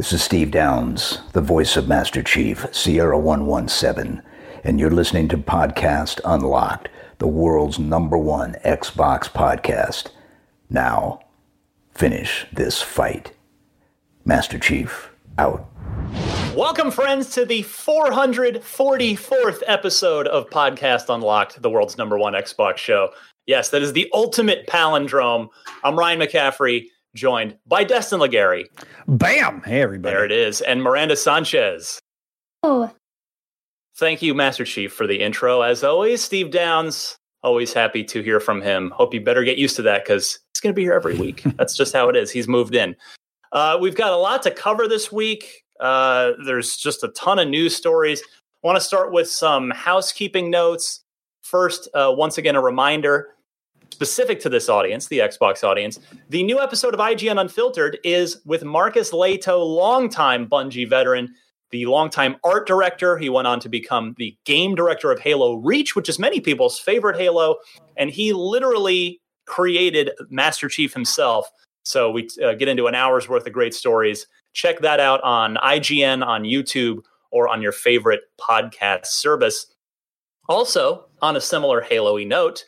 This is Steve Downes, the voice of Master Chief, Sierra 117, and you're listening to Podcast Unlocked, the world's number one Xbox podcast. Now, finish this fight. Master Chief, out. Welcome, friends, to the 444th episode of Podcast Unlocked, the world's number one Xbox show. Yes, that is the ultimate palindrome. I'm Ryan McCaffrey joined by Destin Legarie. Bam! Hey, everybody. There it is. And Miranda Sanchez. Oh. Thank you, Master Chief, for the intro. As always, Steve Downes, always happy to hear from him. Hope you better get used to that because he's going to be here every week. That's just how it is. He's moved in. Uh, we've got a lot to cover this week. Uh, there's just a ton of news stories. I want to start with some housekeeping notes. First, uh, once again, a reminder specific to this audience, the Xbox audience. The new episode of IGN Unfiltered is with Marcus Lehto, longtime Bungie veteran, the longtime art director. He went on to become the game director of Halo Reach, which is many people's favorite Halo. And he literally created Master Chief himself. So we uh, get into an hour's worth of great stories. Check that out on IGN, on YouTube, or on your favorite podcast service. Also, on a similar Halo note,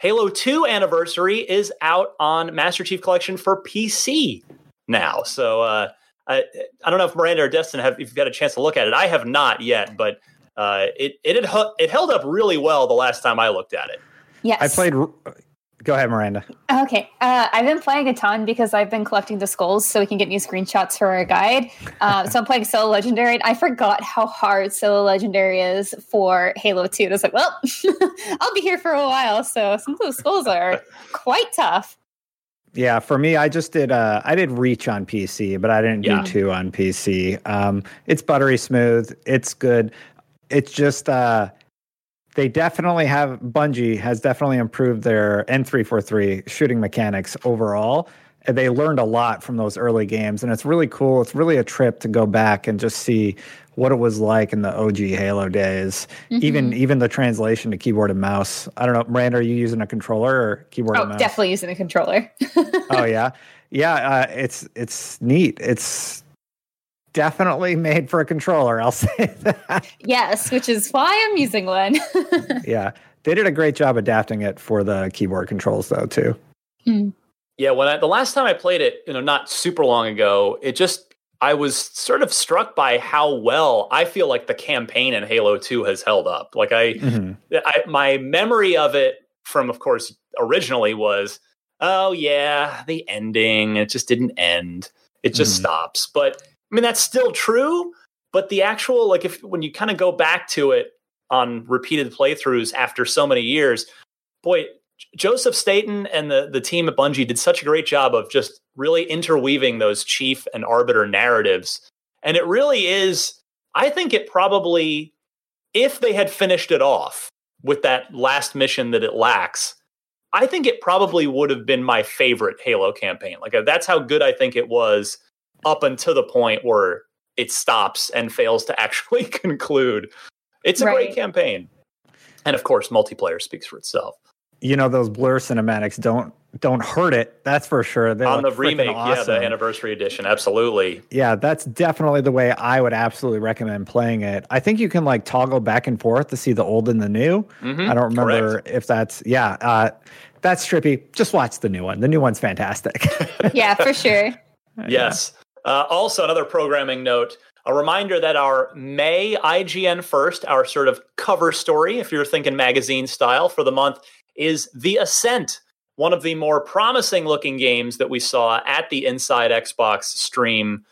Halo 2 anniversary is out on Master Chief Collection for PC now. So uh, I, I don't know if Miranda or Destin have if you've got a chance to look at it. I have not yet, but uh, it it had, it held up really well the last time I looked at it. Yes. I played Go ahead, Miranda. Okay. Uh, I've been playing a ton because I've been collecting the skulls so we can get new screenshots for our guide. Uh, so I'm playing Solo Legendary, and I forgot how hard Solo Legendary is for Halo 2. And I was like, well, I'll be here for a while. So some of those skulls are quite tough. Yeah, for me, I just did. Uh, I did Reach on PC, but I didn't Yeah. do two on PC. Um, it's buttery smooth. It's good. It's just uh, they definitely have Bungie has definitely improved their N343 shooting mechanics overall. They learned a lot from those early games, and it's really cool. It's really a trip to go back and just see what it was like in the OG Halo days. Even even the translation to keyboard and mouse. I don't know, Miranda, are you using a controller or keyboard Oh, and mouse? definitely using a controller. oh yeah yeah uh, it's it's neat it's definitely made for a controller i'll say that yes, which is why I'm using one. yeah they did a great job adapting it for the keyboard controls though too Yeah, when I, the last time I played it, you know, not super long ago, it just I was sort of struck by how well I feel like the campaign in Halo 2 has held up. Like I, Mhm. I my memory of it from of course originally was, oh yeah, the ending, it just didn't end. It just Mhm. stops. But I mean that's still true, but the actual like if when you kind of go back to it on repeated playthroughs after so many years, boy, Joseph Staten and the the team at Bungie did such a great job of just really interweaving those chief and arbiter narratives. And it really is I think it probably if they had finished it off with that last mission that it lacks, I think it probably would have been my favorite Halo campaign. Like uh, that's how good I think it was up until the point where it stops and fails to actually conclude. It's a great campaign. And of course, multiplayer speaks for itself. you know those blur cinematics don't don't hurt it that's for sure they On the look freaking remake, yeah, the anniversary edition, absolutely. yeah that's definitely the way i would absolutely recommend playing it i think you can like toggle back and forth to see the old and the new Mhm, i don't remember correct. if that's yeah uh that's trippy just watch the new one the new one's fantastic yeah, for sure. Yes. Uh, also, another programming note a reminder that our May IGN First, our sort of cover story, if you're thinking magazine style for the month, is The Ascent, one of the more promising looking games that we saw at the Inside Xbox stream.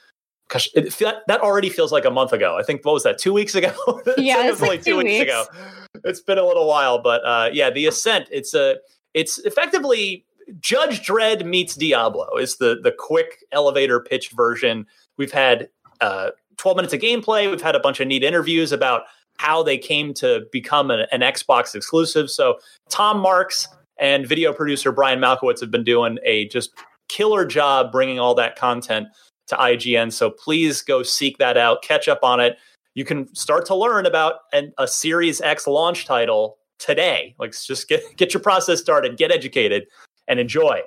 Gosh, it, that already feels like a month ago. I think, what was that, two weeks ago? It Yeah, was it's like two weeks. ago. It's been a little while, but uh, yeah, The Ascent, it's a. It's effectively Judge Dredd meets Diablo is the the quick elevator pitched version. We've had uh, 12 minutes of gameplay. We've had a bunch of neat interviews about how they came to become an, an Xbox exclusive. So Tom Marks and video producer Brian Malkowitz have been doing a just killer job bringing all that content to IGN. So please go seek that out, catch up on it. You can start to learn about an, a Series X launch title today. Like just get get your process started, get educated, and enjoy.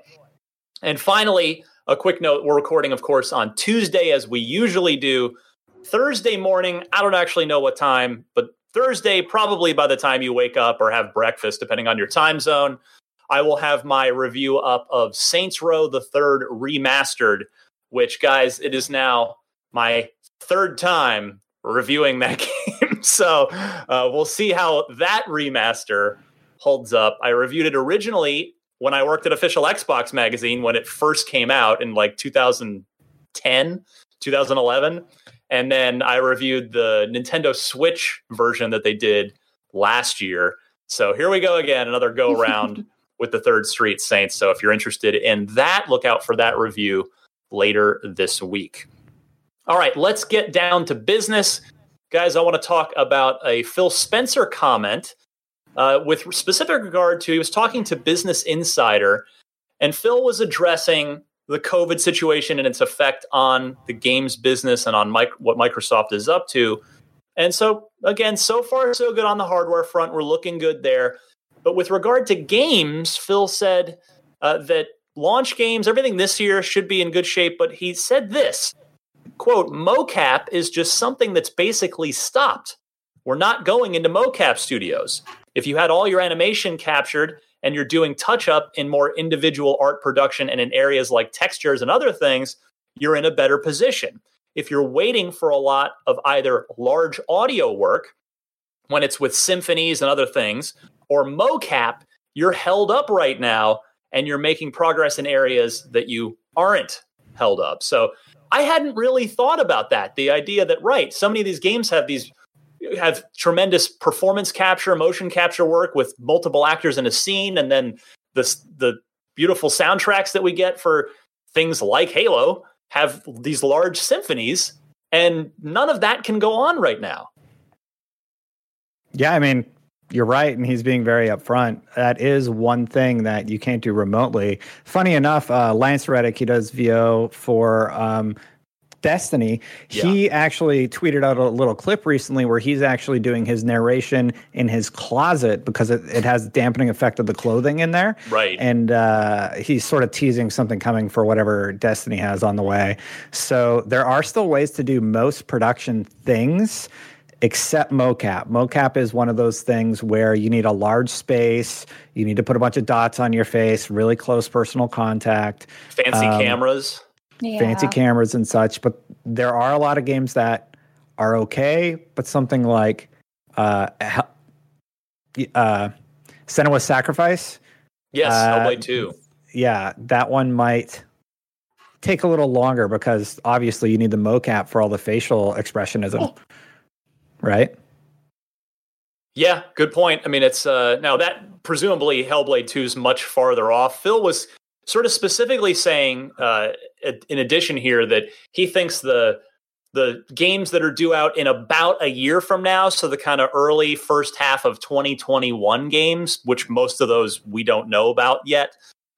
And finally, a quick note we're recording, of course, on Tuesday as we usually do. Thursday morning, I don't actually know what time, but Thursday, probably by the time you wake up or have breakfast, depending on your time zone, I will have my review up of Saints Row the Third Remastered, which, guys, it is now my third time reviewing that game. so uh, we'll see how that remaster holds up. I reviewed it originally when I worked at Official Xbox Magazine when it first came out in like 2010, 2011. And then I reviewed the Nintendo Switch version that they did last year. So here we go again, another go round with the Third Street Saints. So if you're interested in that, look out for that review later this week. All right, let's get down to business. Guys, I want to talk about a Phil Spencer comment uh, with specific regard to he was talking to Business Insider, and Phil was addressing the COVID situation and its effect on the games business and on what Microsoft is up to. And so, again, so far so good on the hardware front. We're looking good there. But with regard to games, Phil said uh, that launch games, everything this year should be in good shape. But he said this quote, mocap is just something that's basically stopped. We're not going into mocap studios. If you had all your animation captured and you're doing touch up in more individual art production and in areas like textures and other things, you're in a better position. If you're waiting for a lot of either large audio work, when it's with symphonies and other things, or mocap, you're held up right now and you're making progress in areas that you aren't held up. So I hadn't really thought about that. The idea that, right, so many of these games have these have tremendous performance capture, motion capture work with multiple actors in a scene, and then the the beautiful soundtracks that we get for things like Halo have these large symphonies, and none of that can go on right now. Yeah, I mean, you're right, and he's being very upfront. That is one thing that you can't do remotely. Funny enough, uh, Lance Reddick, he does VO for um, Destiny, yeah. he actually tweeted out a little clip recently where he's actually doing his narration in his closet because it, it has dampening effect of the clothing in there. Right. And uh, he's sort of teasing something coming for whatever Destiny has on the way. So there are still ways to do most production things except mocap. Mocap is one of those things where you need a large space, you need to put a bunch of dots on your face, really close personal contact, fancy um, cameras yeah. fancy cameras and such. But there are a lot of games that are okay, but something like uh, uh, Senua's Sacrifice. Yes, uh, Hellblade 2. Yeah, that one might take a little longer because obviously you need the mocap for all the facial expressionism. Oh. Right? Yeah, good point. I mean, it's uh now that presumably Hellblade 2 is much farther off. Phil was sort of specifically saying, uh, in addition here, that he thinks the the games that are due out in about a year from now, so the kind of early first half of 2021 games, which most of those we don't know about yet,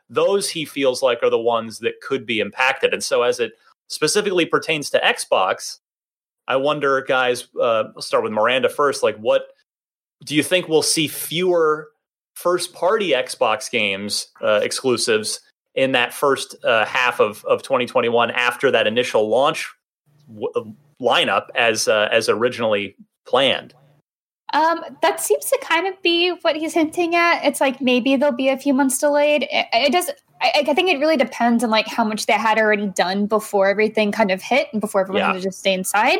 those he feels like are the ones that could be impacted. And so, as it specifically pertains to Xbox, I wonder, guys, uh, let's start with Miranda first. Like, what do you think we'll see fewer first party Xbox games uh, exclusives in that first uh, half of, of 2021 after that initial launch w- lineup as uh, as originally planned. Um, that seems to kind of be what he's hinting at. It's like maybe there'll be a few months delayed. It, it does. I, I, think it really depends on like how much they had already done before everything kind of hit and before everyone yeah. had to just stay inside.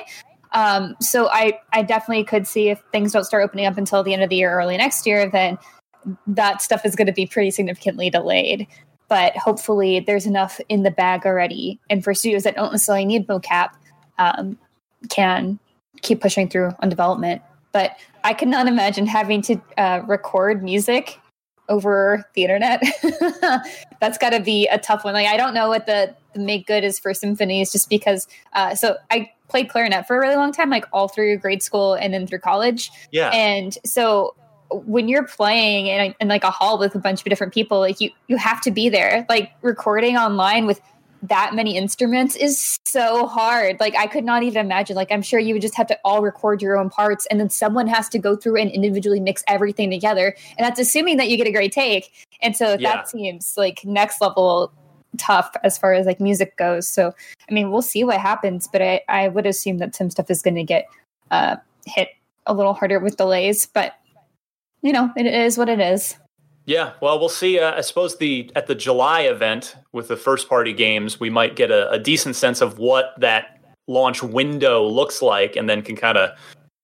Um, so I I definitely could see if things don't start opening up until the end of the year, early next year, then that stuff is going to be pretty significantly delayed but hopefully there's enough in the bag already. And for studios that don't necessarily need mocap, um, can keep pushing through on development. But I cannot imagine having to uh, record music over the internet. That's got to be a tough one. Like I don't know what the, the make good is for symphonies, just because. Uh, so I played clarinet for a really long time, like all through grade school and then through college. Yeah. And so when you're playing in, in like a hall with a bunch of different people, like you you have to be there. Like recording online with that many instruments is so hard. Like I could not even imagine. Like I'm sure you would just have to all record your own parts and then someone has to go through and individually mix everything together. And that's assuming that you get a great take. And so yeah. that seems like next level tough as far as like music goes. So I mean, we'll see what happens, but I I would assume that some stuff is going to get uh, hit a little harder with delays. But you know, it is what it is. Yeah, well, we'll see. Uh, I suppose the at the July event with the first party games, we might get a, a decent sense of what that launch window looks like, and then can kind of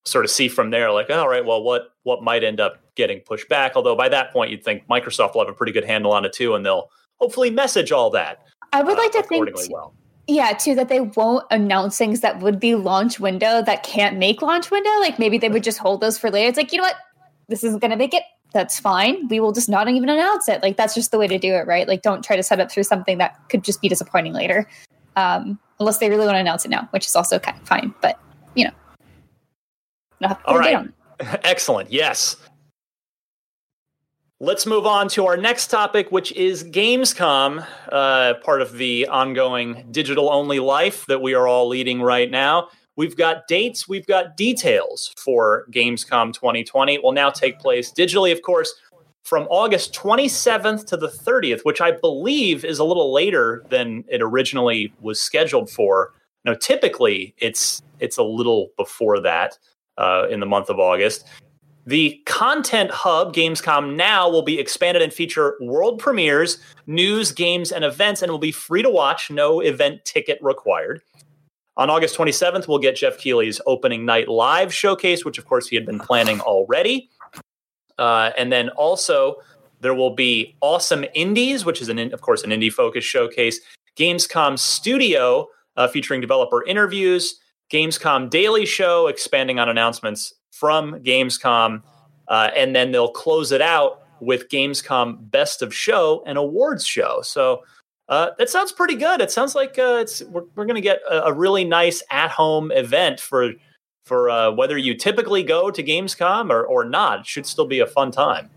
sort of see from there. Like, all right, well, what what might end up getting pushed back? Although by that point, you'd think Microsoft will have a pretty good handle on it too, and they'll hopefully message all that. I would uh, like to think, well. yeah, too, that they won't announce things that would be launch window that can't make launch window. Like maybe they would just hold those for later. It's like, you know what, this isn't going to make it that's fine. We will just not even announce it. Like that's just the way to do it, right? Like don't try to set up through something that could just be disappointing later. Um, unless they really want to announce it now, which is also kind of fine. But you know, all right, excellent. Yes. Let's move on to our next topic, which is Gamescom, uh, part of the ongoing digital only life that we are all leading right now. We've got dates, we've got details for Gamescom 2020. It will now take place digitally, of course, from August 27th to the 30th, which I believe is a little later than it originally was scheduled for. Now, typically, it's it's a little before that uh, in the month of August. The content hub, Gamescom Now, will be expanded and feature world premieres, news, games, and events, and will be free to watch, no event ticket required. On August 27th, we'll get Geoff Keighley's opening night live showcase, which of course he had been planning already. Uh, and then also there will be Awesome Indies, which is an of course an indie focused showcase. Gamescom Studio uh, featuring developer interviews. Gamescom Daily Show expanding on announcements from Gamescom, uh, and then they'll close it out with Gamescom Best of Show and Awards Show. So uh, that sounds pretty good. It sounds like uh, it's we're, we're going to get a, a, really nice at home event for for uh, whether you typically go to Gamescom or or not. It should still be a fun time.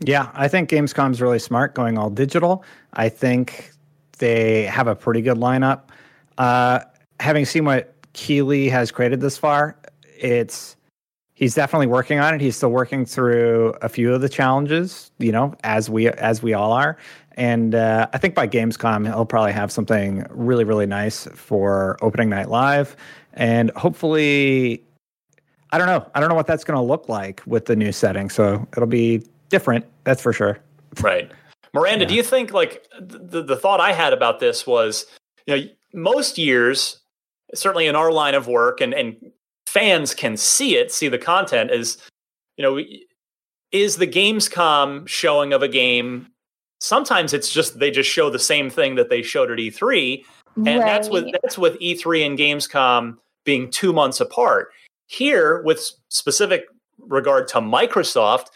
Yeah, I think Gamescom's really smart going all digital. I think they have a pretty good lineup. Uh, having seen what Keighley has created this far, it's he's definitely working on it. He's still working through a few of the challenges, you know, as we as we all are. And uh, I think by Gamescom, he'll probably have something really, really nice for opening night live. And hopefully, I don't know. I don't know what that's going to look like with the new setting. So it'll be different. That's for sure. Right. Miranda, yeah. do you think like the, the thought I had about this was, you know, most years, certainly in our line of work and, and fans can see it, see the content is, you know, is the Gamescom showing of a game sometimes it's just they just show the same thing that they showed at E3, and right. that's with that's with E3 and Gamescom being two months apart. Here, with specific regard to Microsoft,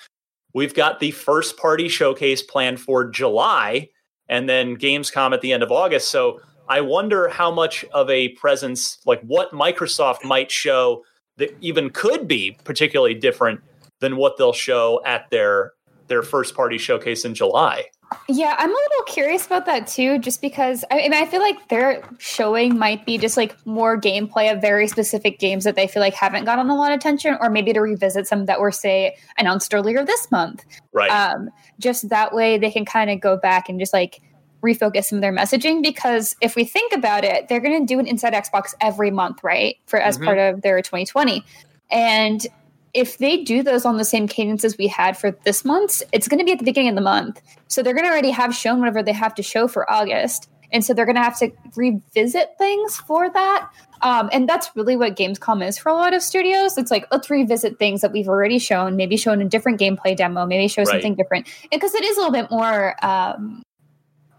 we've got the first party showcase planned for July, and then Gamescom at the end of August. So I wonder how much of a presence, like what Microsoft might show, that even could be particularly different than what they'll show at their their first party showcase in July. Yeah, I'm a little curious about that too, just because I mean, I feel like their showing might be just like more gameplay of very specific games that they feel like haven't gotten a lot of attention, or maybe to revisit some that were, say, announced earlier this month. Right. Um, just that way they can kind of go back and just like refocus some of their messaging because if we think about it, they're going to do an Inside Xbox every month, right? For as mm-hmm. part of their 2020. And if they do those on the same cadence as we had for this month, it's going to be at the beginning of the month. So they're going to already have shown whatever they have to show for August. And so they're going to have to revisit things for that. Um, and that's really what Gamescom is for a lot of studios. It's like, let's revisit things that we've already shown, maybe show in a different gameplay demo, maybe show right. something different. Because it is a little bit more um,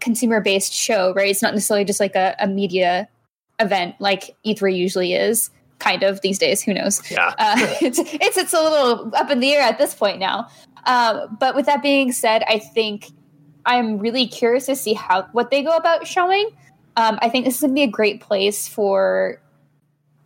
consumer based show, right? It's not necessarily just like a, a media event like E3 usually is kind of these days. Who knows? Yeah, uh, it's, it's it's a little up in the air at this point now. Uh, but with that being said, I think I'm really curious to see how what they go about showing. Um, I think this is going to be a great place for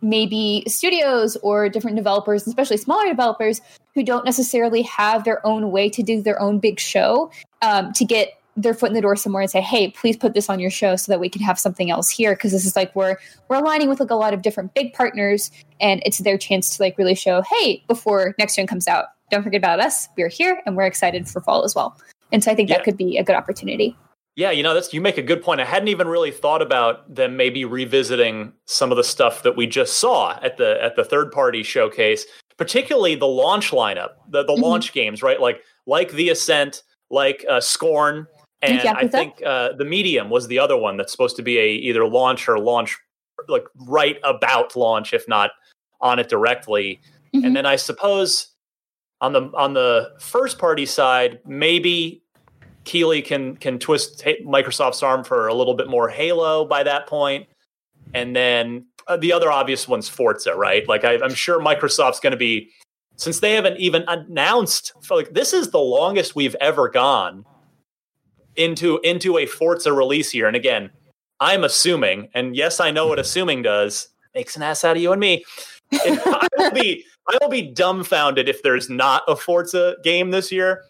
maybe studios or different developers, especially smaller developers who don't necessarily have their own way to do their own big show um, to get their foot in the door somewhere and say, "Hey, please put this on your show so that we can have something else here." Because this is like we're we're aligning with like a lot of different big partners, and it's their chance to like really show, "Hey, before next gen comes out, don't forget about us. We're here, and we're excited for fall as well." And so I think yeah. that could be a good opportunity. Yeah, you know, that's you make a good point. I hadn't even really thought about them maybe revisiting some of the stuff that we just saw at the at the third party showcase, particularly the launch lineup, the the mm-hmm. launch games, right? Like like the Ascent, like uh, Scorn, and I think uh, the Medium was the other one that's supposed to be a either launch or launch like right about launch, if not on it directly. Mm-hmm. And then I suppose on the on the first party side, maybe Keighley can can twist Microsoft's arm for a little bit more Halo by that point, and then uh, the other obvious one's Forza, right? Like I, I'm sure Microsoft's going to be since they haven't even announced like this is the longest we've ever gone into into a Forza release here. And again, I'm assuming, and yes, I know what assuming does makes an ass out of you and me. I will be I will be dumbfounded if there's not a Forza game this year.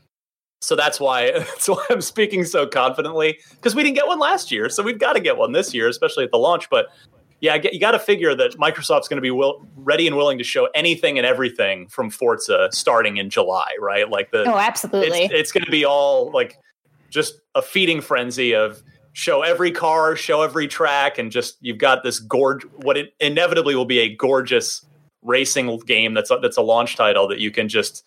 So that's why that's why I'm speaking so confidently because we didn't get one last year, so we've got to get one this year, especially at the launch. But yeah, you got to figure that Microsoft's going to be will, ready and willing to show anything and everything from Forza starting in July, right? Like the oh, absolutely, it's, it's going to be all like just a feeding frenzy of show every car, show every track, and just you've got this gorge. What it inevitably will be a gorgeous racing game that's a, that's a launch title that you can just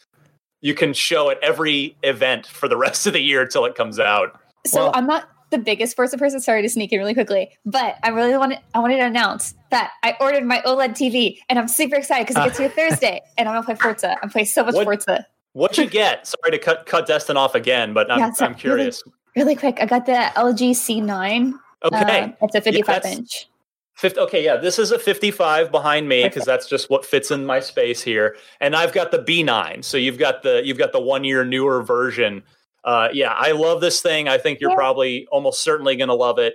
you can show at every event for the rest of the year till it comes out. So well, I'm not the biggest Forza person. Sorry to sneak in really quickly, but I really wanted I wanted to announce that I ordered my OLED TV and I'm super excited because it gets here Thursday and I'm gonna play Forza. I'm playing so much what, Forza. What'd you get? Sorry to cut cut Destin off again, but I'm, yeah, I'm curious. Really, really, quick, I got the LG C9. Okay, uh, it's a 55 yeah, inch. 50, okay, yeah, this is a 55 behind me because that's just what fits in my space here, and I've got the B9. So you've got the you've got the one year newer version. Uh, yeah, I love this thing. I think you're yeah. probably almost certainly going to love it.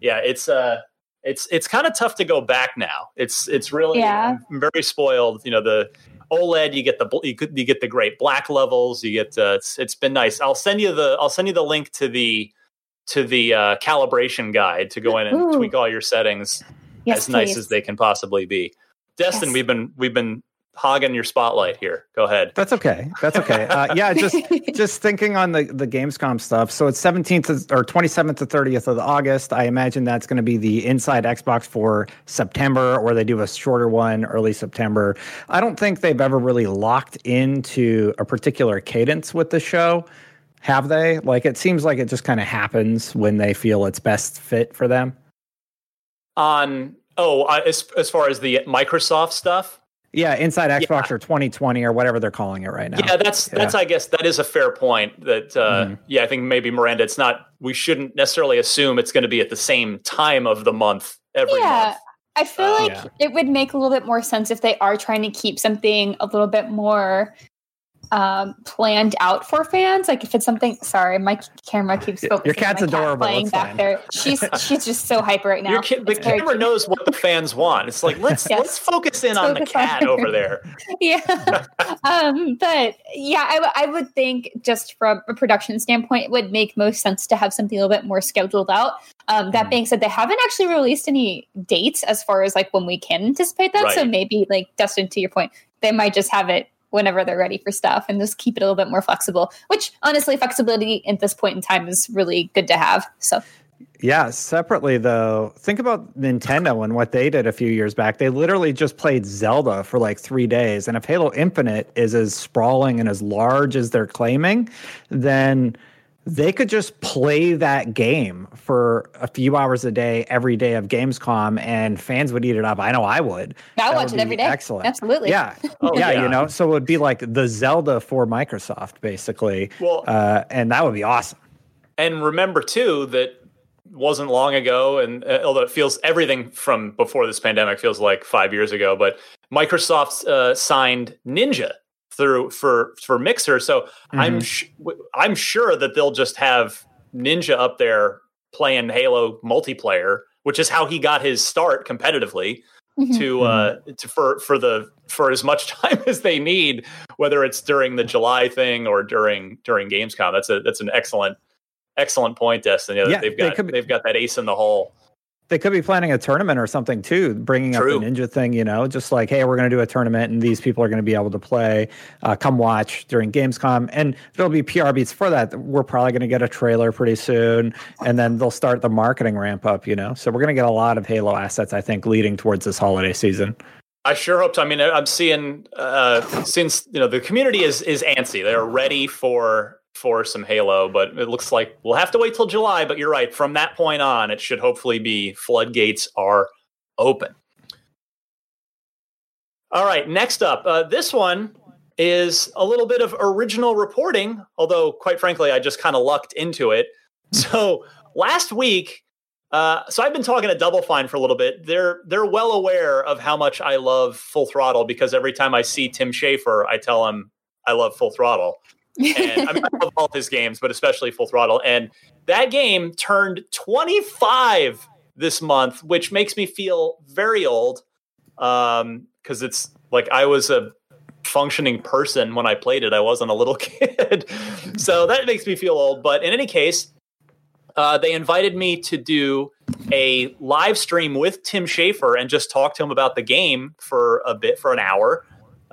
Yeah, it's uh, it's it's kind of tough to go back now. It's it's really yeah. I'm very spoiled. You know the OLED, you get the you, you get the great black levels. You get uh, it's it's been nice. I'll send you the I'll send you the link to the to the uh, calibration guide to go in and Ooh. tweak all your settings yes, as please. nice as they can possibly be. Destin, yes. we've been we've been hogging your spotlight here. Go ahead. That's okay. That's okay. Uh, yeah, just just thinking on the the Gamescom stuff. So it's 17th or 27th to 30th of August. I imagine that's going to be the Inside Xbox for September, or they do a shorter one early September. I don't think they've ever really locked into a particular cadence with the show. Have they? Like it seems like it just kind of happens when they feel it's best fit for them on oh uh, as as far as the Microsoft stuff. Yeah, inside Xbox yeah. or 2020 or whatever they're calling it right now. Yeah, that's yeah. that's I guess that is a fair point. That uh, mm. yeah, I think maybe Miranda, it's not. We shouldn't necessarily assume it's going to be at the same time of the month every yeah. month. I feel uh, like yeah. it would make a little bit more sense if they are trying to keep something a little bit more um, planned out for fans. Like if it's something, sorry, my camera keeps focusing. Your cat's adorable. Cat playing back fine. there. She's she's just so hyper right now. Kid, the camera cute. knows what the fans want. It's like let's yes. let's focus in let's on focus the cat on over there. yeah, um, but yeah, I, w- I would think just from a production standpoint, it would make most sense to have something a little bit more scheduled out. Um, that mm. being said, they haven't actually released any dates as far as like when we can anticipate that. Right. So maybe, like Destin, to your point, they might just have it whenever they're ready for stuff and just keep it a little bit more flexible, which honestly, flexibility at this point in time is really good to have. So. Yeah, separately though, think about Nintendo and what they did a few years back. They literally just played Zelda for like three days. And if Halo Infinite is as sprawling and as large as they're claiming, then they could just play that game for a few hours a day every day of Gamescom and fans would eat it up. I know I would. I watch it every day. Excellent. Absolutely. Yeah. Oh, yeah, yeah, you know, so it would be like the Zelda for Microsoft basically. Well, uh, and that would be awesome. And remember too that wasn't long ago and uh, although it feels everything from before this pandemic feels like 5 years ago, but Microsoft uh, signed Ninja through for for Mixer. So mm-hmm. I'm sh- I'm sure that they'll just have Ninja up there playing Halo multiplayer, which is how he got his start competitively. Mm-hmm. To uh mm-hmm. to for for the for as much time as they need, whether it's during the July thing or during during Gamescom. That's a that's an excellent excellent point, Destiny. Yeah, they've got they they've got that ace in the hole. They could be planning a tournament or something too, bringing True. up the ninja thing. You know, just like, hey, we're going to do a tournament, and these people are going to be able to play. Uh, come watch during Gamescom, and there'll be PR beats for that. We're probably going to get a trailer pretty soon, and then they'll start the marketing ramp up. You know, so we're going to get a lot of Halo assets, I think, leading towards this holiday season. I sure hope so. I mean, I'm seeing uh, since you know the community is is antsy. They're ready for for some Halo, but it looks like we'll have to wait till July. But you're right. From that point on, it should hopefully be floodgates are open. All right, next up, uh, this one is a little bit of original reporting, although quite frankly, I just kind of lucked into it. So last week, uh, so I've been talking to Double Fine for a little bit. They're they're well aware of how much I love Full Throttle because every time I see Tim Schafer, I tell him I love Full Throttle. And I, mean, I love all his games, but especially Full Throttle. And that game turned 25 this month, which makes me feel very old. Um, because it's like I was a functioning person when I played it. I wasn't a little kid. so that makes me feel old. But in any case, uh, they invited me to do a live stream with Tim Schafer and just talk to him about the game for a bit for an hour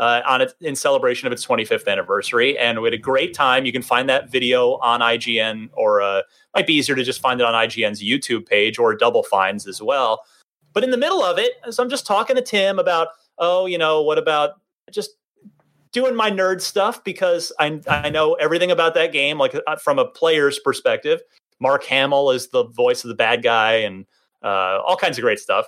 uh, on it in celebration of its 25th anniversary, and we had a great time. You can find that video on IGN, or uh, might be easier to just find it on IGN's YouTube page or Double Fines as well. But in the middle of it, so I'm just talking to Tim about, oh, you know, what about just doing my nerd stuff because I I know everything about that game, like uh, from a player's perspective. Mark Hamill is the voice of the bad guy, and uh, all kinds of great stuff.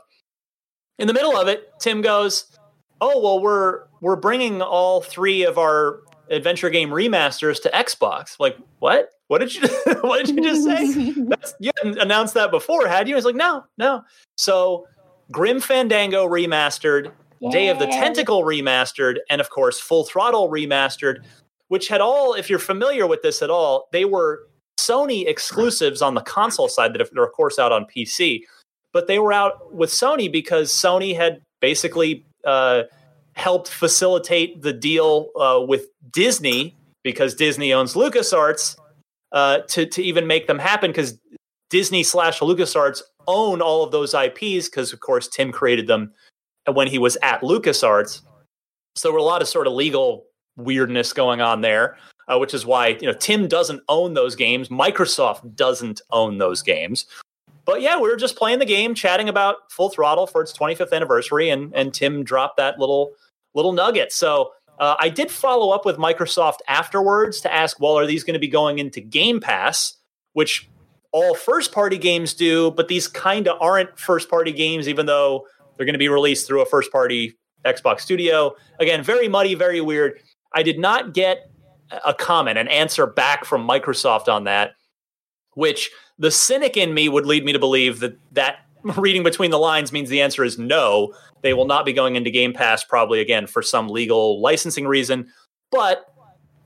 In the middle of it, Tim goes, "Oh well, we're we're bringing all three of our adventure game remasters to Xbox." Like, what? What did you What did you just say? That's, you hadn't announced that before, had you? It's like, no, no. So, Grim Fandango remastered, Yay. Day of the Tentacle remastered, and of course, Full Throttle remastered, which had all, if you're familiar with this at all, they were Sony exclusives on the console side that are, of course, out on PC. But they were out with Sony because Sony had basically uh, helped facilitate the deal uh, with Disney because Disney owns LucasArts uh, to to even make them happen because Disney slash LucasArts own all of those IPs because of course Tim created them when he was at LucasArts. So there were a lot of sort of legal weirdness going on there, uh, which is why you know Tim doesn't own those games. Microsoft doesn't own those games. But yeah, we were just playing the game, chatting about Full Throttle for its 25th anniversary, and and Tim dropped that little little nugget. So uh, I did follow up with Microsoft afterwards to ask, well, are these going to be going into Game Pass, which all first party games do, but these kind of aren't first party games, even though they're going to be released through a first party Xbox Studio. Again, very muddy, very weird. I did not get a comment, an answer back from Microsoft on that, which the cynic in me would lead me to believe that that reading between the lines means the answer is no. They will not be going into Game Pass probably again for some legal licensing reason. But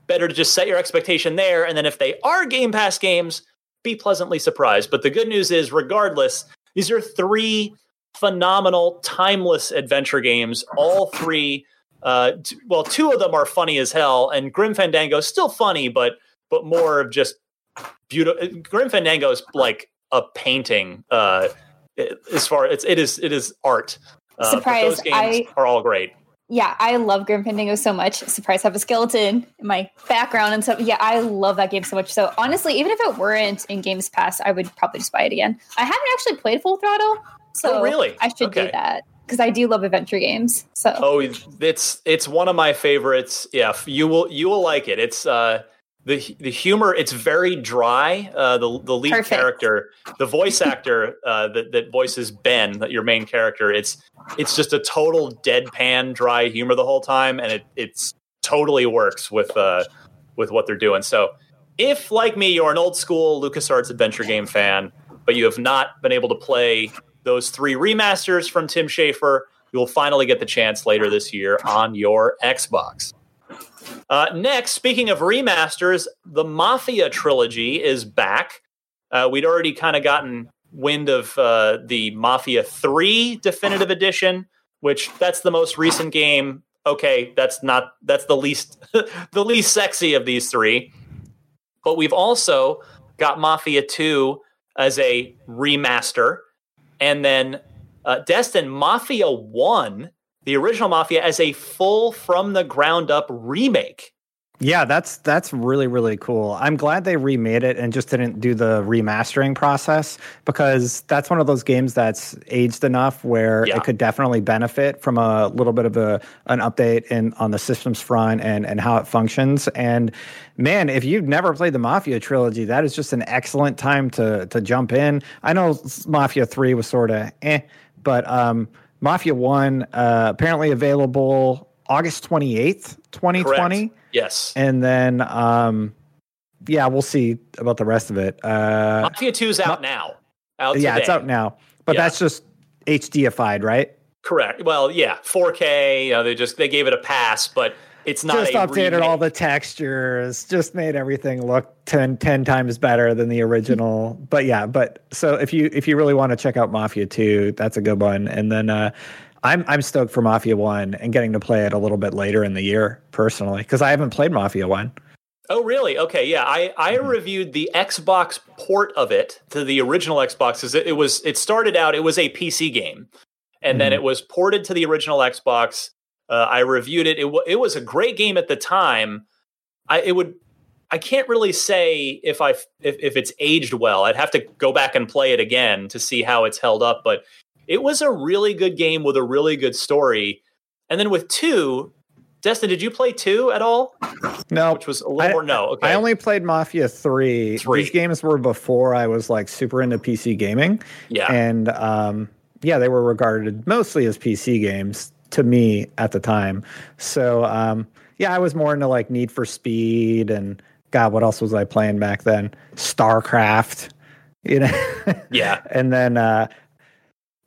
better to just set your expectation there. And then if they are Game Pass games, be pleasantly surprised. But the good news is, regardless, these are three phenomenal, timeless adventure games. All three, uh, t- well, two of them are funny as hell, and Grim Fandango is still funny, but but more of just beautiful. Grim Fandango is like a painting. Uh, as far it's it is it is art. Uh, Surprise! Those games I, are all great. Yeah, I love Grim Fandango so much. Surprise! I have a skeleton in my background and stuff. Yeah, I love that game so much. So honestly, even if it weren't in Games Pass, I would probably just buy it again. I haven't actually played Full Throttle, so oh, really, I should okay. do that because I do love adventure games. So oh, it's it's one of my favorites. Yeah, you will you will like it. It's uh the the humor it's very dry. Uh, the the lead Perfect. character, the voice actor uh, that that voices Ben, your main character, it's it's just a total deadpan, dry humor the whole time, and it it's totally works with uh, with what they're doing. So, if like me, you're an old school LucasArts adventure game fan, but you have not been able to play those three remasters from Tim Schafer, you will finally get the chance later this year on your Xbox. Uh, next, speaking of remasters, the Mafia trilogy is back. Uh, we'd already kind of gotten wind of uh, the Mafia 3 Definitive Edition, which that's the most recent game. Okay, that's not that's the least the least sexy of these three. But we've also got Mafia 2 as a remaster. and then uh, Destin Mafia One, the original Mafia, as a full from the ground up remake. Yeah, that's that's really really cool. I'm glad they remade it and just didn't do the remastering process because that's one of those games that's aged enough where Yeah. it could definitely benefit from a little bit of a an update in on the systems front and and how it functions. And man, if you've never played the Mafia trilogy, that is just an excellent time to to jump in. I know Mafia 3 was sort of eh, but um Mafia 1 uh apparently available August 28th, 2020 Correct. Yes. and then um yeah we'll see about the rest of it uh Mafia 2's out now. Out yeah it's out now but Yeah. that's just hdfied right Correct. Well, yeah, 4K. You know, they just they gave it a pass, but it's not just updated all the textures just made everything look 10, 10 times better than the original but yeah but so if you if you really want to check out mafia 2 that's a good one and then uh I'm I'm stoked for Mafia 1 and getting to play it a little bit later in the year personally because I haven't played Mafia 1. Oh, really? Okay, yeah. I I Mm-hmm. reviewed the Xbox port of it to the original Xbox it, it was it started out it was a PC game, and then Mhm. it was ported to the original Xbox. Uh, I reviewed it. It wa it was a great game at the time. I it would. I can't really say if I if, if it's aged well. I'd have to go back and play it again to see how it's held up. But it was a really good game with a really good story. And then with two, Destin, did you play two at all? No, Which was a little I- more no. Okay. I only played Mafia 3. Three. These games were before I was like super into PC gaming. yeah. And um, yeah, they were regarded mostly as PC games to me at the time. So um, yeah, I was more into like Need for Speed and God, what else was I playing back then? StarCraft, you know? Yeah. and then uh,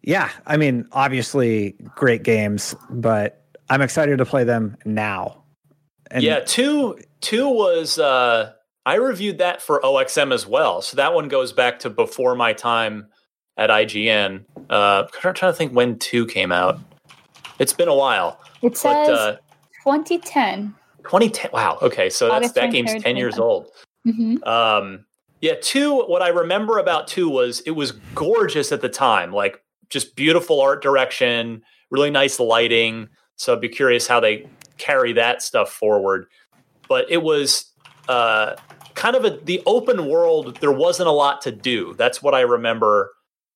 yeah, I mean, obviously great games, but I'm excited to play them now. And yeah, two two was uh I reviewed that for OXM as well. So that one goes back to before my time at IGN. Uh I'm trying to think when two came out. It's been a while. It says But uh 2010. 2010 wow, okay, so that's that game's 10 years 2010. old. hmm Um, yeah, two. What I remember about two was it was gorgeous at the time, like just beautiful art direction, really nice lighting. So I'd be curious how they carry that stuff forward. But it was uh, kind of a the open world. There wasn't a lot to do. That's what I remember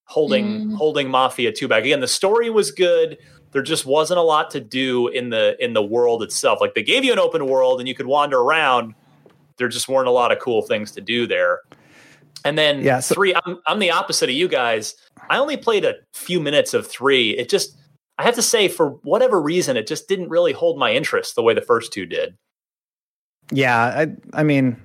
holding Mm. holding Mafia two back. Again, the story was good. There just wasn't a lot to do in the in the world itself. Like they gave you an open world and you could wander around there just weren't a lot of cool things to do there. And then Yeah, so- three, I'm, I'm the opposite of you guys. I only played a few minutes of three. It just, I have to say, for whatever reason, it just didn't really hold my interest the way the first two did. Yeah, I I mean,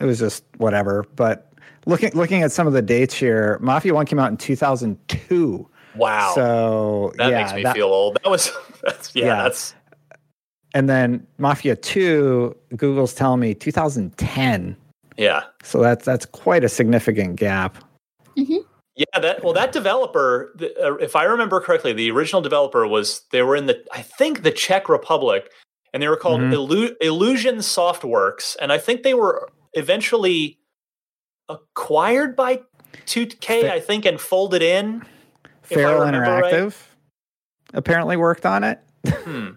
it was just whatever. But looking looking at some of the dates here, Mafia One came out in two thousand two. Wow. So that yeah, makes me that- feel old. That was, that's, yeah, Yeah. that's, And then Mafia Two, Google's telling me two thousand ten. yeah. So that's that's quite a significant gap. Yeah, that well, that developer, the, uh, if I remember correctly, the original developer was they were in the I think the Czech Republic, and they were called Mhm. Illu- Illusion Softworks, and I think they were eventually acquired by 2K, Fa- I think, and folded in. If Feral remember right. Interactive apparently worked on it. Hmm.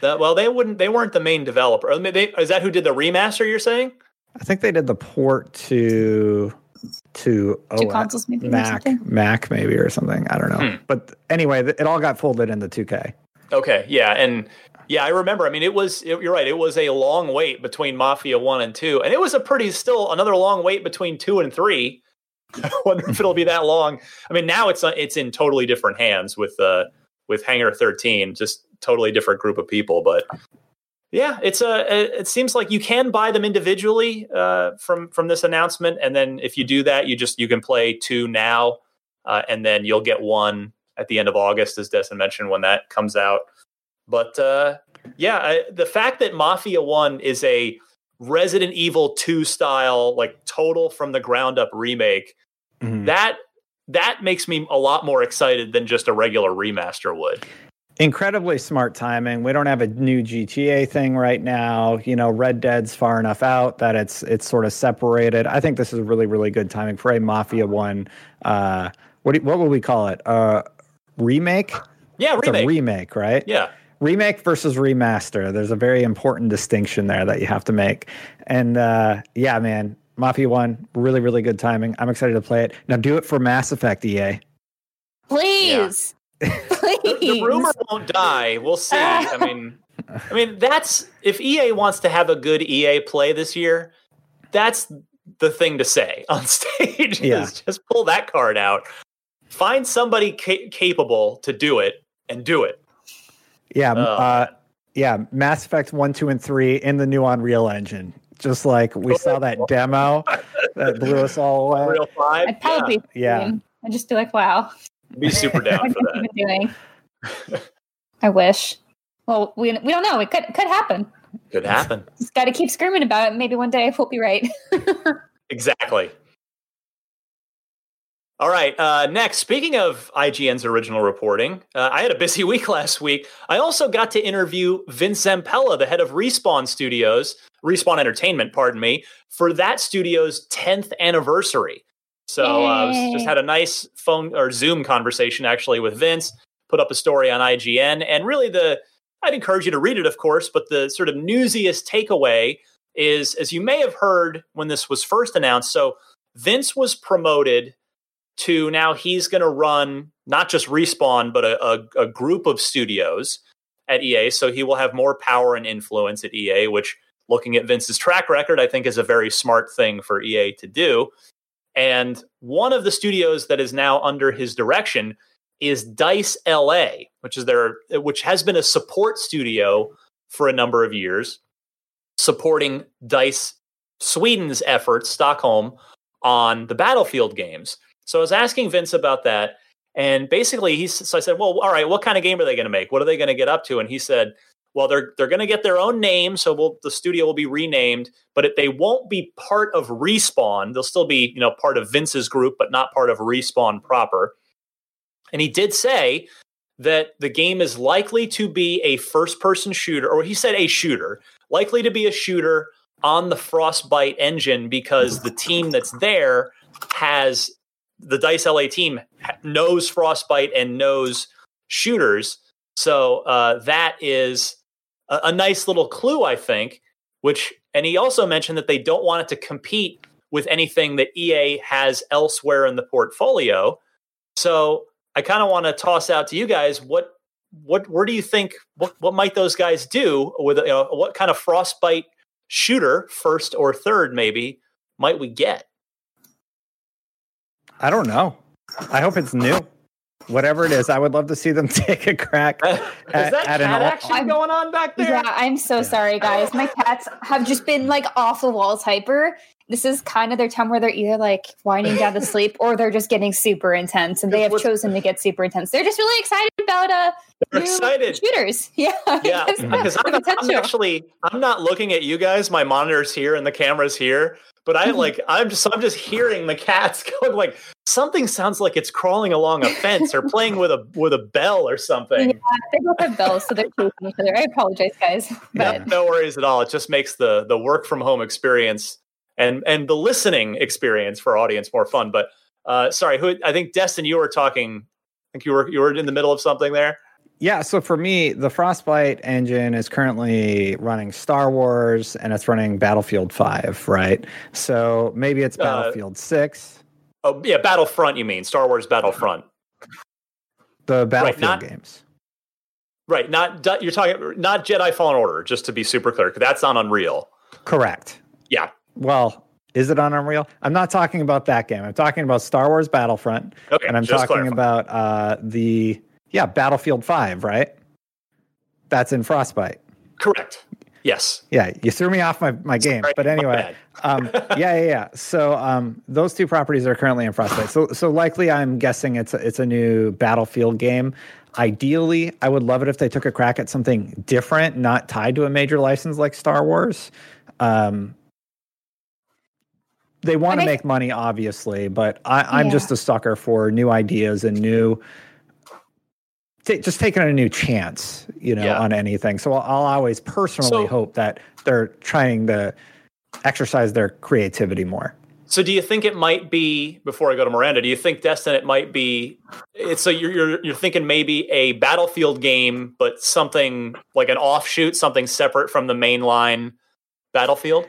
That, well, they wouldn't. They weren't the main developer. I mean, they, is that who did the remaster? You're saying? I think they did the port to to Two OS consoles, maybe. Or Mac, something. Mac maybe or something. I don't know. Hmm. But anyway, it all got folded into 2K. Okay, yeah, and yeah, I remember. I mean, it was it- you're right. It was a long wait between Mafia One and Two, and it was a pretty still another long wait between Two and Three. I wonder if it'll be that long. I mean, now it's uh, it's in totally different hands with uh with Hangar Thirteen, just totally different group of people. But yeah, it's a it seems like you can buy them individually uh, from from this announcement, and then if you do that, you just you can play two now, uh, and then you'll get one at the end of August, as Destin mentioned, when that comes out. But uh, yeah, I, the fact that Mafia One is a Resident Evil Two style, like total from the ground up remake, Mhm. that that makes me a lot more excited than just a regular remaster would. incredibly smart timing. We don't have a new GTA thing right now. You know, Red Dead's far enough out that it's it's sort of separated. I think this is a really really good timing for a Mafia One uh, what do, what will we call it? Uh, remake. Yeah, It's remake. a remake, right? yeah, remake versus remaster. There's a very important distinction there that you have to make. And uh, yeah, man, Mafia One, really, really good timing. I'm excited to play it. Now do it for Mass Effect, EA. Please. Please. the, the rumor won't die. We'll see. I mean, I mean that's if EA wants to have a good EA play this year, that's the thing to say on stage. Yeah. Is just pull that card out, find somebody ca- capable to do it, and do it. Yeah, Oh, uh, yeah, Mass Effect One, Two, and Three in the new Unreal Engine. Just like we saw that demo that blew us all away. Real five. I'd probably be Yeah. I'd just be like, wow, be super down for that. you doing? I wish. Well, we, we don't know. It could could happen. Could happen. Just got to keep screaming about it. Maybe one day we'll be right. Exactly. All right. Uh, next, speaking of IGN's original reporting, uh, I had a busy week last week. I also got to interview Vince Zampella, the head of Respawn Studios, Respawn Entertainment, pardon me, for that studio's 10th anniversary. So uh, just had a nice phone or Zoom conversation actually with Vince. Put up a story on IGN, and really the I'd encourage you to read it, of course. But the sort of newsiest takeaway is, as you may have heard when this was first announced, so Vince was promoted to now he's going to run not just Respawn, but a, a, a group of studios at EA. So he will have more power and influence at EA, which, looking at Vince's track record, I think is a very smart thing for EA to do. And one of the studios that is now under his direction is Dice LA, which is their which has been a support studio for a number of years, supporting Dice Sweden's efforts, Stockholm, on the Battlefield games. So I was asking Vince about that, and basically he so I said, "Well, all right, what kind of game are they going to make? What are they going to get up to?" And he said, "Well, they're they're going to get their own name, so we'll, the studio will be renamed, but it, they won't be part of Respawn. They'll still be, you know, part of Vince's group, but not part of Respawn proper." And he did say that the game is likely to be a first-person shooter, or he said a shooter, likely to be a shooter on the Frostbite engine because the team that's there has the Dice LA team knows Frostbite and knows shooters. So uh, that is a, a nice little clue, I think. Which, and he also mentioned that they don't want it to compete with anything that EA has elsewhere in the portfolio. So I kind of want to toss out to you guys what what where do you think what what might those guys do with you know, what kind of Frostbite shooter first or third maybe might we get? I don't know. I hope it's new. Whatever it is, I would love to see them take a crack. Is At- that at an cat all- action I'm- going on back there? Yeah, I'm so sorry, guys. My cats have just been like off the walls hyper. This is kind of their time where they're either like winding down to sleep or they're just getting super intense, and they have chosen to get super intense. They're just really excited about uh They're new excited. shooters. Yeah, Yeah, because I'm, I'm actually I'm not looking at you guys. My monitor's here and the camera's here, but I Mhm. like I'm just I'm just hearing the cats going like something sounds like it's crawling along a fence or playing with a with a bell or something. Yeah, they both have bells, so they're chasing each other. I apologize, guys, Yeah, but no worries at all. It just makes the the work from home experience and and the listening experience for our audience more fun. But uh, sorry, who I think Destin, you were talking. I think you were you were in the middle of something there. Yeah, so for me, the Frostbite engine is currently running Star Wars and it's running Battlefield 5, right? So maybe it's Uh, Battlefield 6, Oh yeah, Battlefront. You mean Star Wars Battlefront? the Battlefield not- games. Right. Not you're talking not Jedi Fallen Order. Just to be super clear, that's on Unreal. Correct. Yeah. Well, is it on Unreal? I'm not talking about that game. I'm talking about Star Wars Battlefront, Okay. and I'm talking clarify. about uh, the yeah Battlefield 5, right? That's in Frostbite. correct. Yes. Yeah, you threw me off my, my game. Sorry, but anyway, um, yeah, yeah, yeah. So um, those two properties are currently in Frostbite. So so likely, I'm guessing it's a, it's a new Battlefield game. Ideally, I would love it if they took a crack at something different, not tied to a major license like Star Wars. Um, they want to make money, obviously, but I, I'm Yeah. just a sucker for new ideas and new. ta- just taking a new chance, you know, Yeah. on anything. So I'll, I'll always personally So- hope that they're trying to exercise their creativity more. So do you think it might be before I go to Miranda? Do you think Destin it might be? It's so you're you're you're thinking maybe a Battlefield game, but something like an offshoot, something separate from the mainline Battlefield.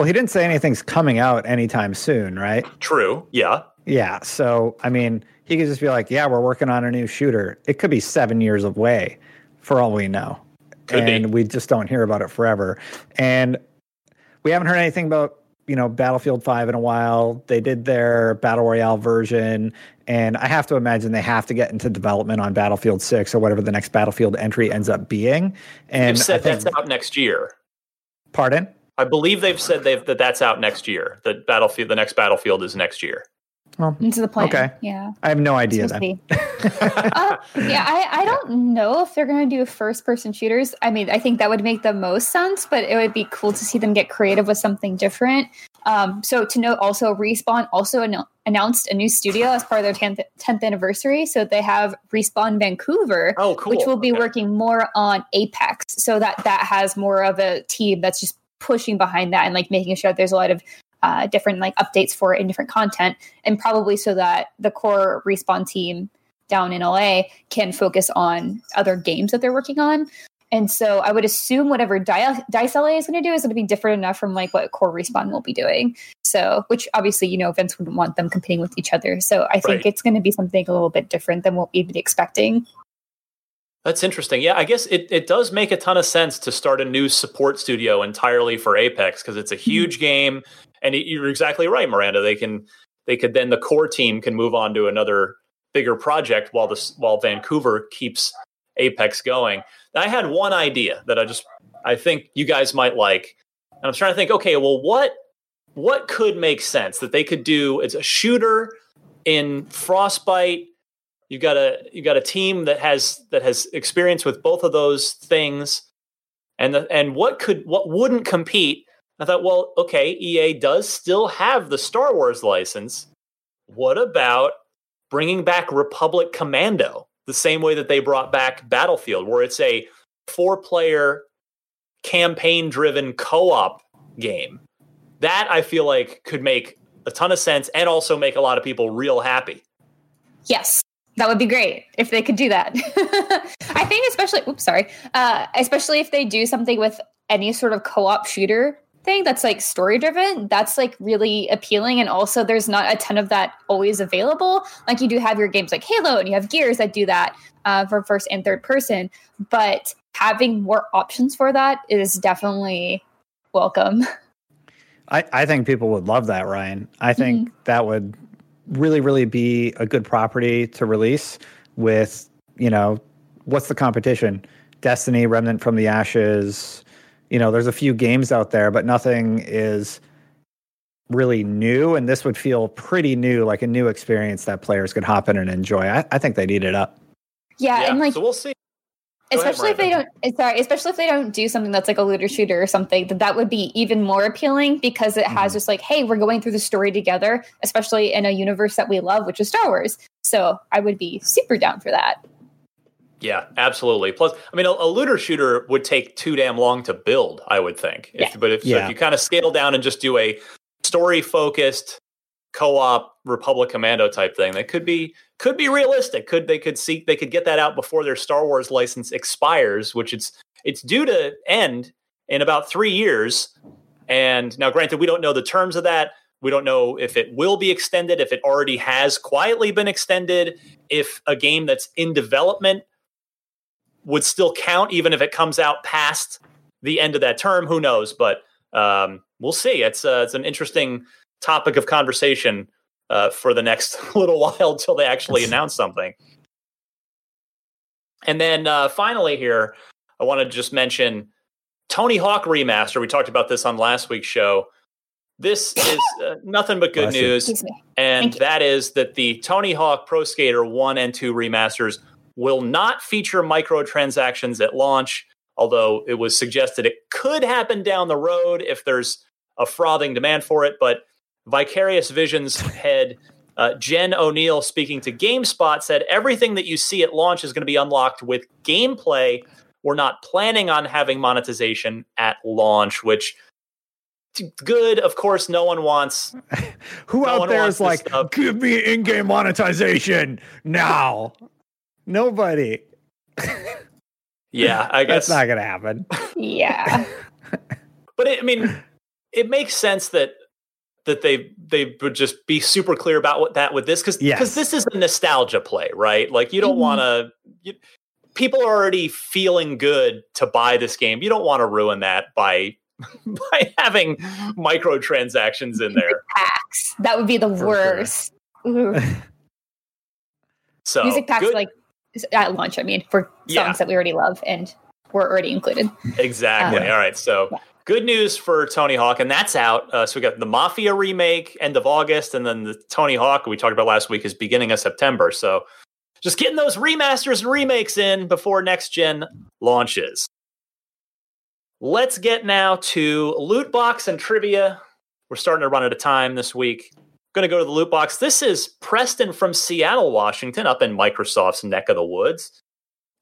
Well, he didn't say anything's coming out anytime soon, right? True. Yeah. Yeah. So I mean, he could just be like, "Yeah, we're working on a new shooter." It could be seven years away, for all we know, Could be. and we just don't hear about it forever. And we haven't heard anything about you know Battlefield Five in a while. They did their battle royale version, and I have to imagine they have to get into development on Battlefield Six or whatever the next Battlefield entry ends up being. And They've said think, that's out next year. pardon. I believe they've said they've, that that's out next year. The Battlefield, the next Battlefield is next year. Well, Into the plan. Okay. Yeah. I have no idea then. uh, yeah, I, I don't know if they're going to do first person shooters. I mean, I think that would make the most sense, but it would be cool to see them get creative with something different. Um, so, to note also, Respawn also anno- announced a new studio as part of their 10th, 10th anniversary. So, they have Respawn Vancouver, Oh, cool. which will be Okay. working more on Apex. So, that that has more of a team that's just pushing behind that and like making sure that there's a lot of uh, different like updates for it and different content, and probably so that the core respawn team down in LA can focus on other games that they're working on. And so I would assume whatever Dice LA is going to do is going to be different enough from like what core respawn will be doing. So, which obviously you know Vince wouldn't want them competing with each other. So I think Right. it's going to be something a little bit different than what we'd be expecting. That's interesting. Yeah, I guess it, it does make a ton of sense to start a new support studio entirely for Apex because it's a mm-hmm. huge game, and y- you're exactly right, Miranda. They can they could then the core team can move on to another bigger project while this while Vancouver keeps Apex going. I had one idea that I just I think you guys might like, and I'm trying to think. Okay, well, what what could make sense that they could do? It's a shooter in Frostbite you've got a you got a team that has that has experience with both of those things. And the, and what could what wouldn't compete? I thought well okay ea does still have the star wars license. What about bringing back republic commando the same way that they brought back battlefield where it's a four player campaign driven co-op game? That i feel like could make a ton of sense and also make a lot of people real happy. Yes, that would be great if they could do that. I think, especially, oops, sorry, uh, especially if they do something with any sort of co-op shooter thing that's like story driven, that's like really appealing. And also, there's not a ton of that always available. Like you do have your games like Halo, and you have Gears that do that uh, for first and third person. But having more options for that is definitely welcome. I, I think people would love that, Ryan. I think that would really, really be a good property to release with, you know, what's the competition? Destiny, Remnant from the Ashes. You know, there's a few games out there, but nothing is really new. And this would feel pretty new, like a new experience that players could hop in and enjoy. I, I think they'd eat it up. Yeah, and like so we'll see Go ahead, especially if they don't sorry especially if they don't do something that's like a looter shooter or something then that would be even more appealing because it has Mhm. just like hey we're going through the story together especially in a universe that we love which is star wars so i would be super down for that Yeah, absolutely. Plus, I mean, a, a looter shooter would take too damn long to build. I would think. If, Yeah. But if, so if you kind of scale down and just do a story focused co-op Republic Commando type thing, that could be could be realistic. Could they could seek they could get that out before their Star Wars license expires, which it's it's due to end in about three years. And now, granted, we don't know the terms of that. We don't know if it will be extended, if it already has quietly been extended, if a game that's in development would still count even if it comes out past the end of that term. Who knows? But um, we'll see. It's uh, it's an interesting topic of conversation uh, for the next little while until they actually announce something. And then uh, finally, here I want to just mention Tony Hawk remaster. We talked about this on last week's show. This is uh, nothing but good Bless news and that is that the Tony Hawk Pro Skater 1 and 2 remasters will not feature microtransactions at launch, although it was suggested it could happen down the road if there's a frothing demand for it. But Vicarious Visions head uh, Jen Oneal, speaking to GameSpot, said everything that you see at launch is going to be unlocked with gameplay. We're not planning on having monetization at launch, which good. Of course, no one wants. Who No out one there wants is like, stuff. give me in-game monetization now? Nobody. Yeah, I guess That's not gonna happen. Yeah. but it, I mean, it makes sense that that they they would just be super clear about what that with this because Yes. this is a nostalgia play, right? Like you don't Mhm. want to. People are already feeling good to buy this game. You don't want to ruin that by by having microtransactions in there. Packs. That would be the sure. worst. Ooh. So Music packs good- like at launch, I mean, for songs Yeah. that we already love and were already included. Exactly. Uh, All right. So yeah. Good news for Tony Hawk, and that's out. Uh, so we got the Mafia remake end of August, and then the Tony Hawk we talked about last week is beginning of September. So just getting those remasters and remakes in before next gen launches. Let's get now to loot box and trivia. We're starting to run out of time this week. Going to go to the loot box. This is Preston from Seattle, Washington, up in Microsoft's neck of the woods.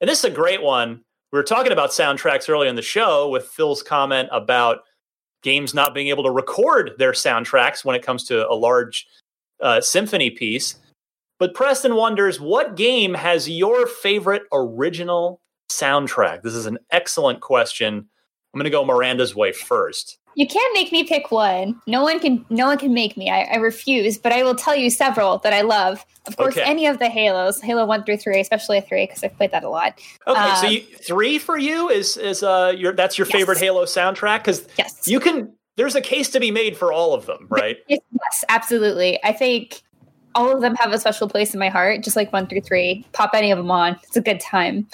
And this is a great one. We were talking about soundtracks earlier in the show with Phil's comment about games not being able to record their soundtracks when it comes to a large uh, symphony piece. But Preston wonders what game has your favorite original soundtrack? This is an excellent question. I'm going to go Miranda's way first. You can't make me pick one. No one can. No one can make me. I, I refuse. But I will tell you several that I love. Of course, Okay. any of the Halos, Halo one through three, especially three, because I've played that a lot. Okay, so Um, you, three for you is is uh your that's your Yes. favorite Halo soundtrack because Yes, you can. There's a case to be made for all of them, right? Yes, yes, absolutely. I think all of them have a special place in my heart, just like one through three. Pop any of them on; it's a good time.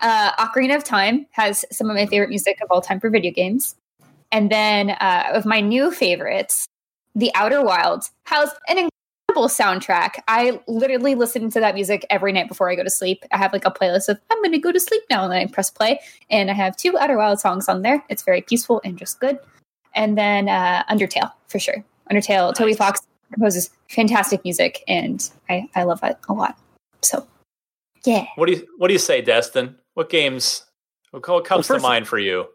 Uh, Ocarina of Time has some of my favorite music of all time for video games, and then uh, of my new favorites, The Outer Wilds has an incredible soundtrack. I literally listen to that music every night before I go to sleep. I have like a playlist of "I'm going to go to sleep now," and then I press play, and I have two Outer Wild songs on there. It's very peaceful and just good. And then uh, Undertale for sure. Undertale, Toby Fox composes fantastic music, and I, I love it a lot. So, yeah. What do you What do you say, Destin? What games? What co- comes Well, first- to mind for you?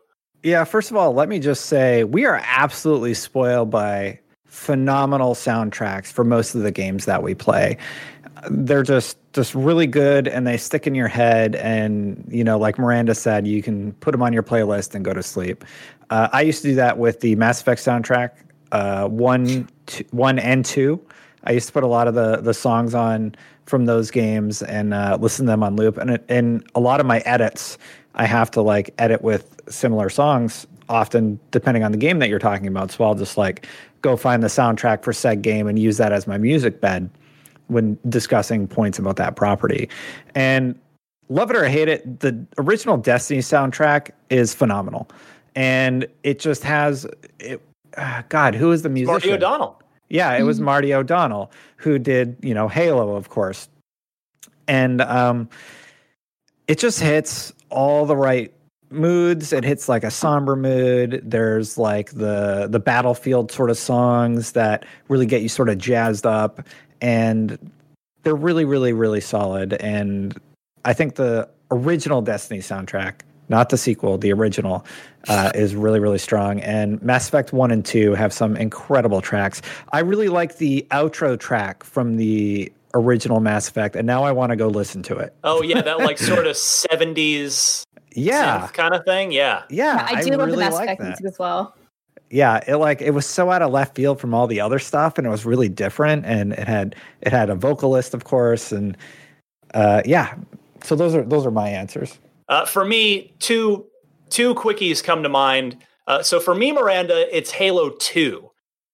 Yeah, first of all, let me just say we are absolutely spoiled by phenomenal soundtracks for most of the games that we play. They're just just really good and they stick in your head and you know like Miranda said you can put them on your playlist and go to sleep. Uh, I used to do that with the Mass Effect soundtrack uh, 1 1 and 2. I used to put a lot of the the songs on from those games and uh, listen to them on loop and and a lot of my edits I have to like edit with similar songs often depending on the game that you're talking about. So I'll just like go find the soundtrack for said game and use that as my music bed when discussing points about that property. And love it or hate it, the original Destiny soundtrack is phenomenal. And it just has it uh, God, who is the musician? Marty O'Donnell. Yeah, it was Mhm. Marty O'Donnell who did, you know, Halo, of course. And um it just hits all the right moods. It hits like a somber mood. There's like the the battlefield sort of songs that really get you sort of jazzed up and they're really really really solid and I think the original Destiny soundtrack not the sequel, the original, uh, is really, really strong. And Mass Effect 1 and 2 have some incredible tracks. I really like the outro track from the original Mass Effect, and now I want to go listen to it. Oh yeah, that like sort of seventies Yeah. kind of thing. Yeah. Yeah, I do love really the Mass like Effect that. music as well. yeah it like it was so out of left field from all the other stuff and it was really different and it had it had a vocalist of course and uh yeah so those are those are my answers Uh, for me, two two quickies come to mind. Uh, so for me, Miranda, it's Halo Two.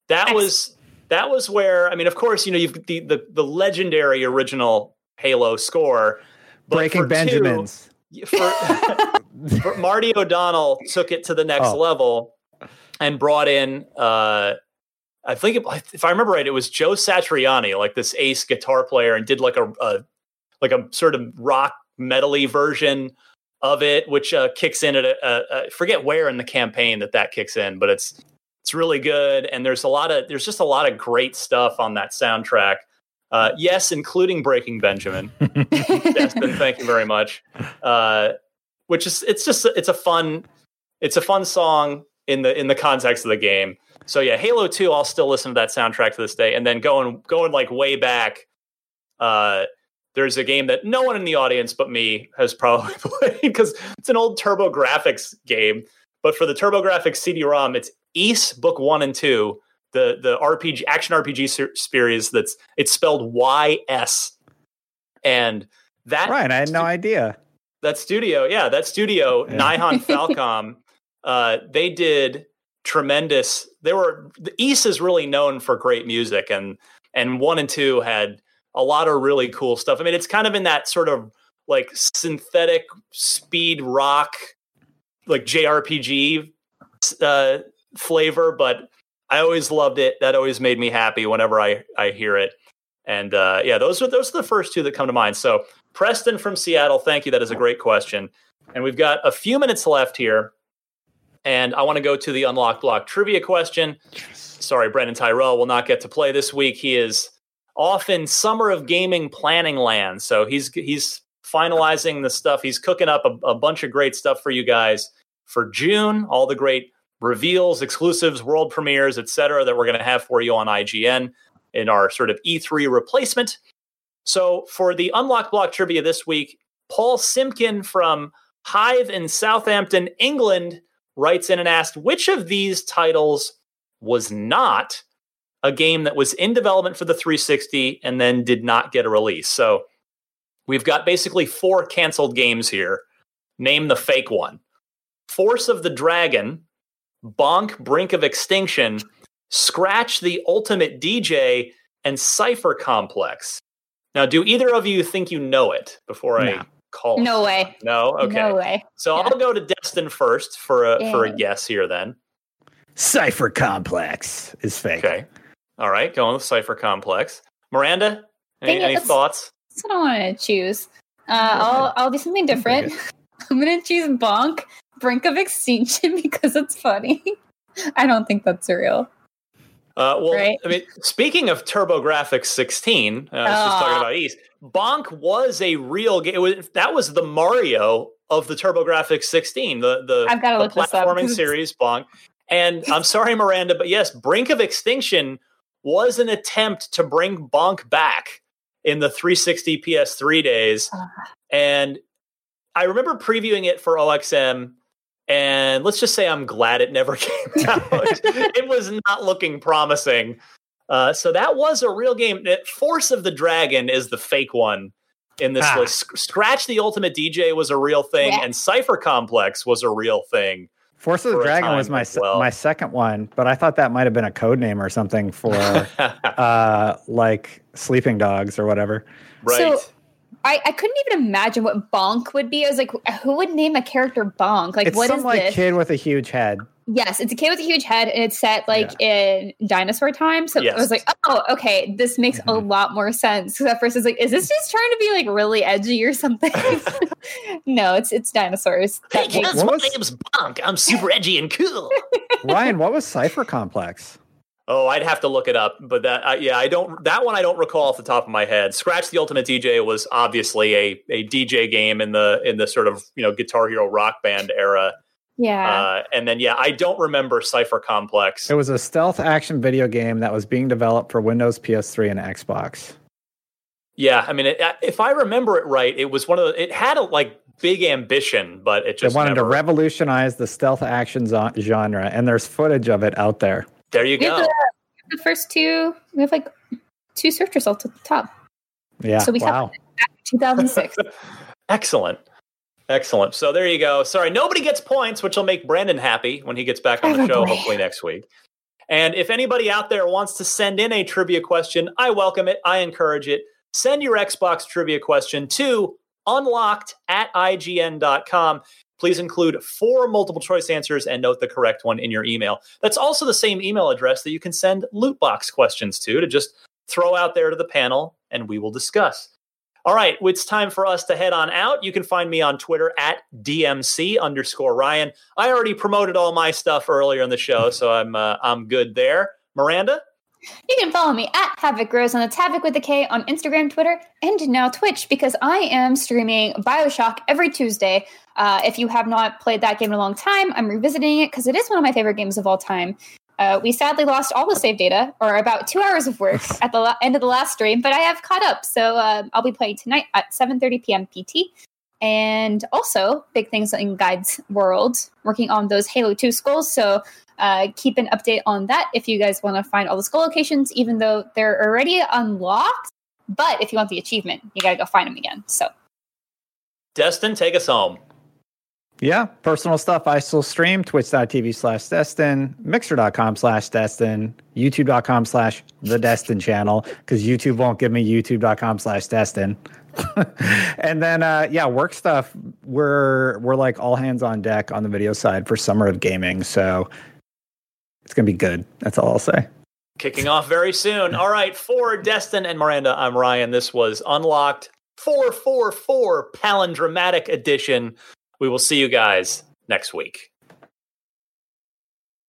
That Nice. was that was where I mean, of course, you know, you've the the, the legendary original Halo score. but breaking for two- benjamins for, for Marty O'Donnell took it to the next Oh. level and brought in uh I think it, if I remember right, it was Joe Satriani, like this ace guitar player, and did like a, a like a sort of rock metally version of it, which uh, kicks in at a, a, a forget where in the campaign that that kicks in, but it's it's really good. And there's a lot of there's just a lot of great stuff on that soundtrack. Uh, yes, including Breaking Benjamin. Destin, thank you very much. Uh, which is it's just it's a fun it's a fun song. in the in the context of the game. So yeah, Halo Two, I'll still listen to that soundtrack to this day. And then going going like way back, uh, there's a game that no one in the audience but me has probably played because it's an old TurboGrafx game. But for the TurboGrafx CD-ROM, it's Ys Book One and Two, the the RPG action RPG series. That's it's spelled Y S, and that right. I had no idea. That studio, yeah, that studio, yeah. Nihon Falcom, uh, they did tremendous. They were the Ys is really known for great music, and and one and two had a lot of really cool stuff. I mean, it's kind of in that sort of like synthetic speed rock, like JRPG uh, flavor, but I always loved it. That always made me happy whenever I I hear it. And uh, yeah, those are those are the first two that come to mind. So Preston from Seattle, thank you. That is a great question. And we've got a few minutes left here. And I want to go to the unlocked block trivia question. Sorry, Brendan Tyrell will not get to play this week. He is off in summer of gaming planning land. So he's he's finalizing the stuff. He's cooking up a, a bunch of great stuff for you guys for June. All the great reveals, exclusives, world premieres, etc., that we're going to have for you on IGN in our sort of E3 replacement. So for the unlock block trivia this week, Paul Simpkin from Hive in Southampton, England, writes in and asked which of these titles was not a game that was in development for the 360 and then did not get a release. So we've got basically four canceled games here. Name the fake one Force of the Dragon, Bonk Brink of Extinction, Scratch the Ultimate DJ, and Cipher Complex. Now, do either of you think you know it before no. I call? No way. No. Okay. No way. So yeah. I'll go to Destin first for a yeah. for a guess here. Then Cipher Complex is fake. Okay. All right, going with Cipher Complex. Miranda, any, any thoughts? That's what I want to choose. Uh, I'll I'll do something different. I'm gonna choose Bonk Brink of Extinction because it's funny. I don't think that's real. Uh, well, right? I mean, speaking of TurboGrafx 16, uh, I was just talking about Ys. Bonk was a real game. Was, that was the Mario of the TurboGrafx 16, the the, I've got to the platforming series Bonk. And I'm sorry, Miranda, but yes, Brink of Extinction was an attempt to bring Bonk back in the 360 PS3 days. And I remember previewing it for OXM and let's just say I'm glad it never came out. it was not looking promising. Uh, so that was a real game. Force of the Dragon is the fake one in this ah. list. Scratch the Ultimate DJ was a real thing, yeah. and Cipher Complex was a real thing. Force of the Dragon was my well. my second one, but I thought that might have been a code name or something for uh, like sleeping dogs or whatever. Right. So I, I couldn't even imagine what bonk would be. I was like, who would name a character bonk? Like, it's what some, is like this? kid with a huge head. Yes, it's a kid with a huge head, and it's set like yeah. in dinosaur time. So yes. I was like, oh, okay, this makes mm-hmm. a lot more sense. Because at first, I was like, is this just trying to be like really edgy or something? no, it's it's dinosaurs. Hey kids, my was... name's Bonk. I'm super edgy and cool. Ryan, what was Cipher Complex? Oh, I'd have to look it up, but that uh, yeah, I don't. That one I don't recall off the top of my head. Scratch the Ultimate DJ was obviously a a DJ game in the in the sort of you know Guitar Hero Rock Band era. Yeah, uh, and then yeah, I don't remember Cipher Complex. It was a stealth action video game that was being developed for Windows, PS3, and Xbox. Yeah, I mean, it, uh, if I remember it right, it was one of the. It had a like big ambition, but it just they wanted never... to revolutionize the stealth action genre, and there's footage of it out there. There you go. The, the, first two, we have like two search results at the top. Yeah. So we wow. have 2006. Excellent. Excellent. So there you go. Sorry, nobody gets points, which will make Brandon happy when he gets back on the show, hopefully next week. And if anybody out there wants to send in a trivia question, I welcome it. I encourage it. Send your Xbox trivia question to unlocked at ign.com. Please include four multiple choice answers and note the correct one in your email. That's also the same email address that you can send loot box questions to to just throw out there to the panel and we will discuss. All right, it's time for us to head on out. You can find me on Twitter at DMC underscore Ryan. I already promoted all my stuff earlier in the show, so I'm uh, I'm good there. Miranda? You can follow me at Havok Rose, and that's Havok with a K on Instagram, Twitter, and now Twitch because I am streaming Bioshock every Tuesday. Uh, if you have not played that game in a long time, I'm revisiting it because it is one of my favorite games of all time. Uh, we sadly lost all the save data, or about two hours of work at the la- end of the last stream, but I have caught up. So uh, I'll be playing tonight at 7:30 p.m. PT. And also, big things in Guides World, working on those Halo 2 skulls. So uh, keep an update on that if you guys want to find all the skull locations, even though they're already unlocked. But if you want the achievement, you got to go find them again. So, Destin, take us home. Yeah, personal stuff. I still stream twitch.tv slash Destin, mixer.com slash Destin, youtube.com slash the Destin channel, because YouTube won't give me youtube.com slash Destin. and then uh yeah, work stuff. We're we're like all hands on deck on the video side for summer of gaming. So it's gonna be good. That's all I'll say. Kicking off very soon. All right, for Destin and Miranda, I'm Ryan. This was Unlocked 444 Palindromatic Edition. We will see you guys next week.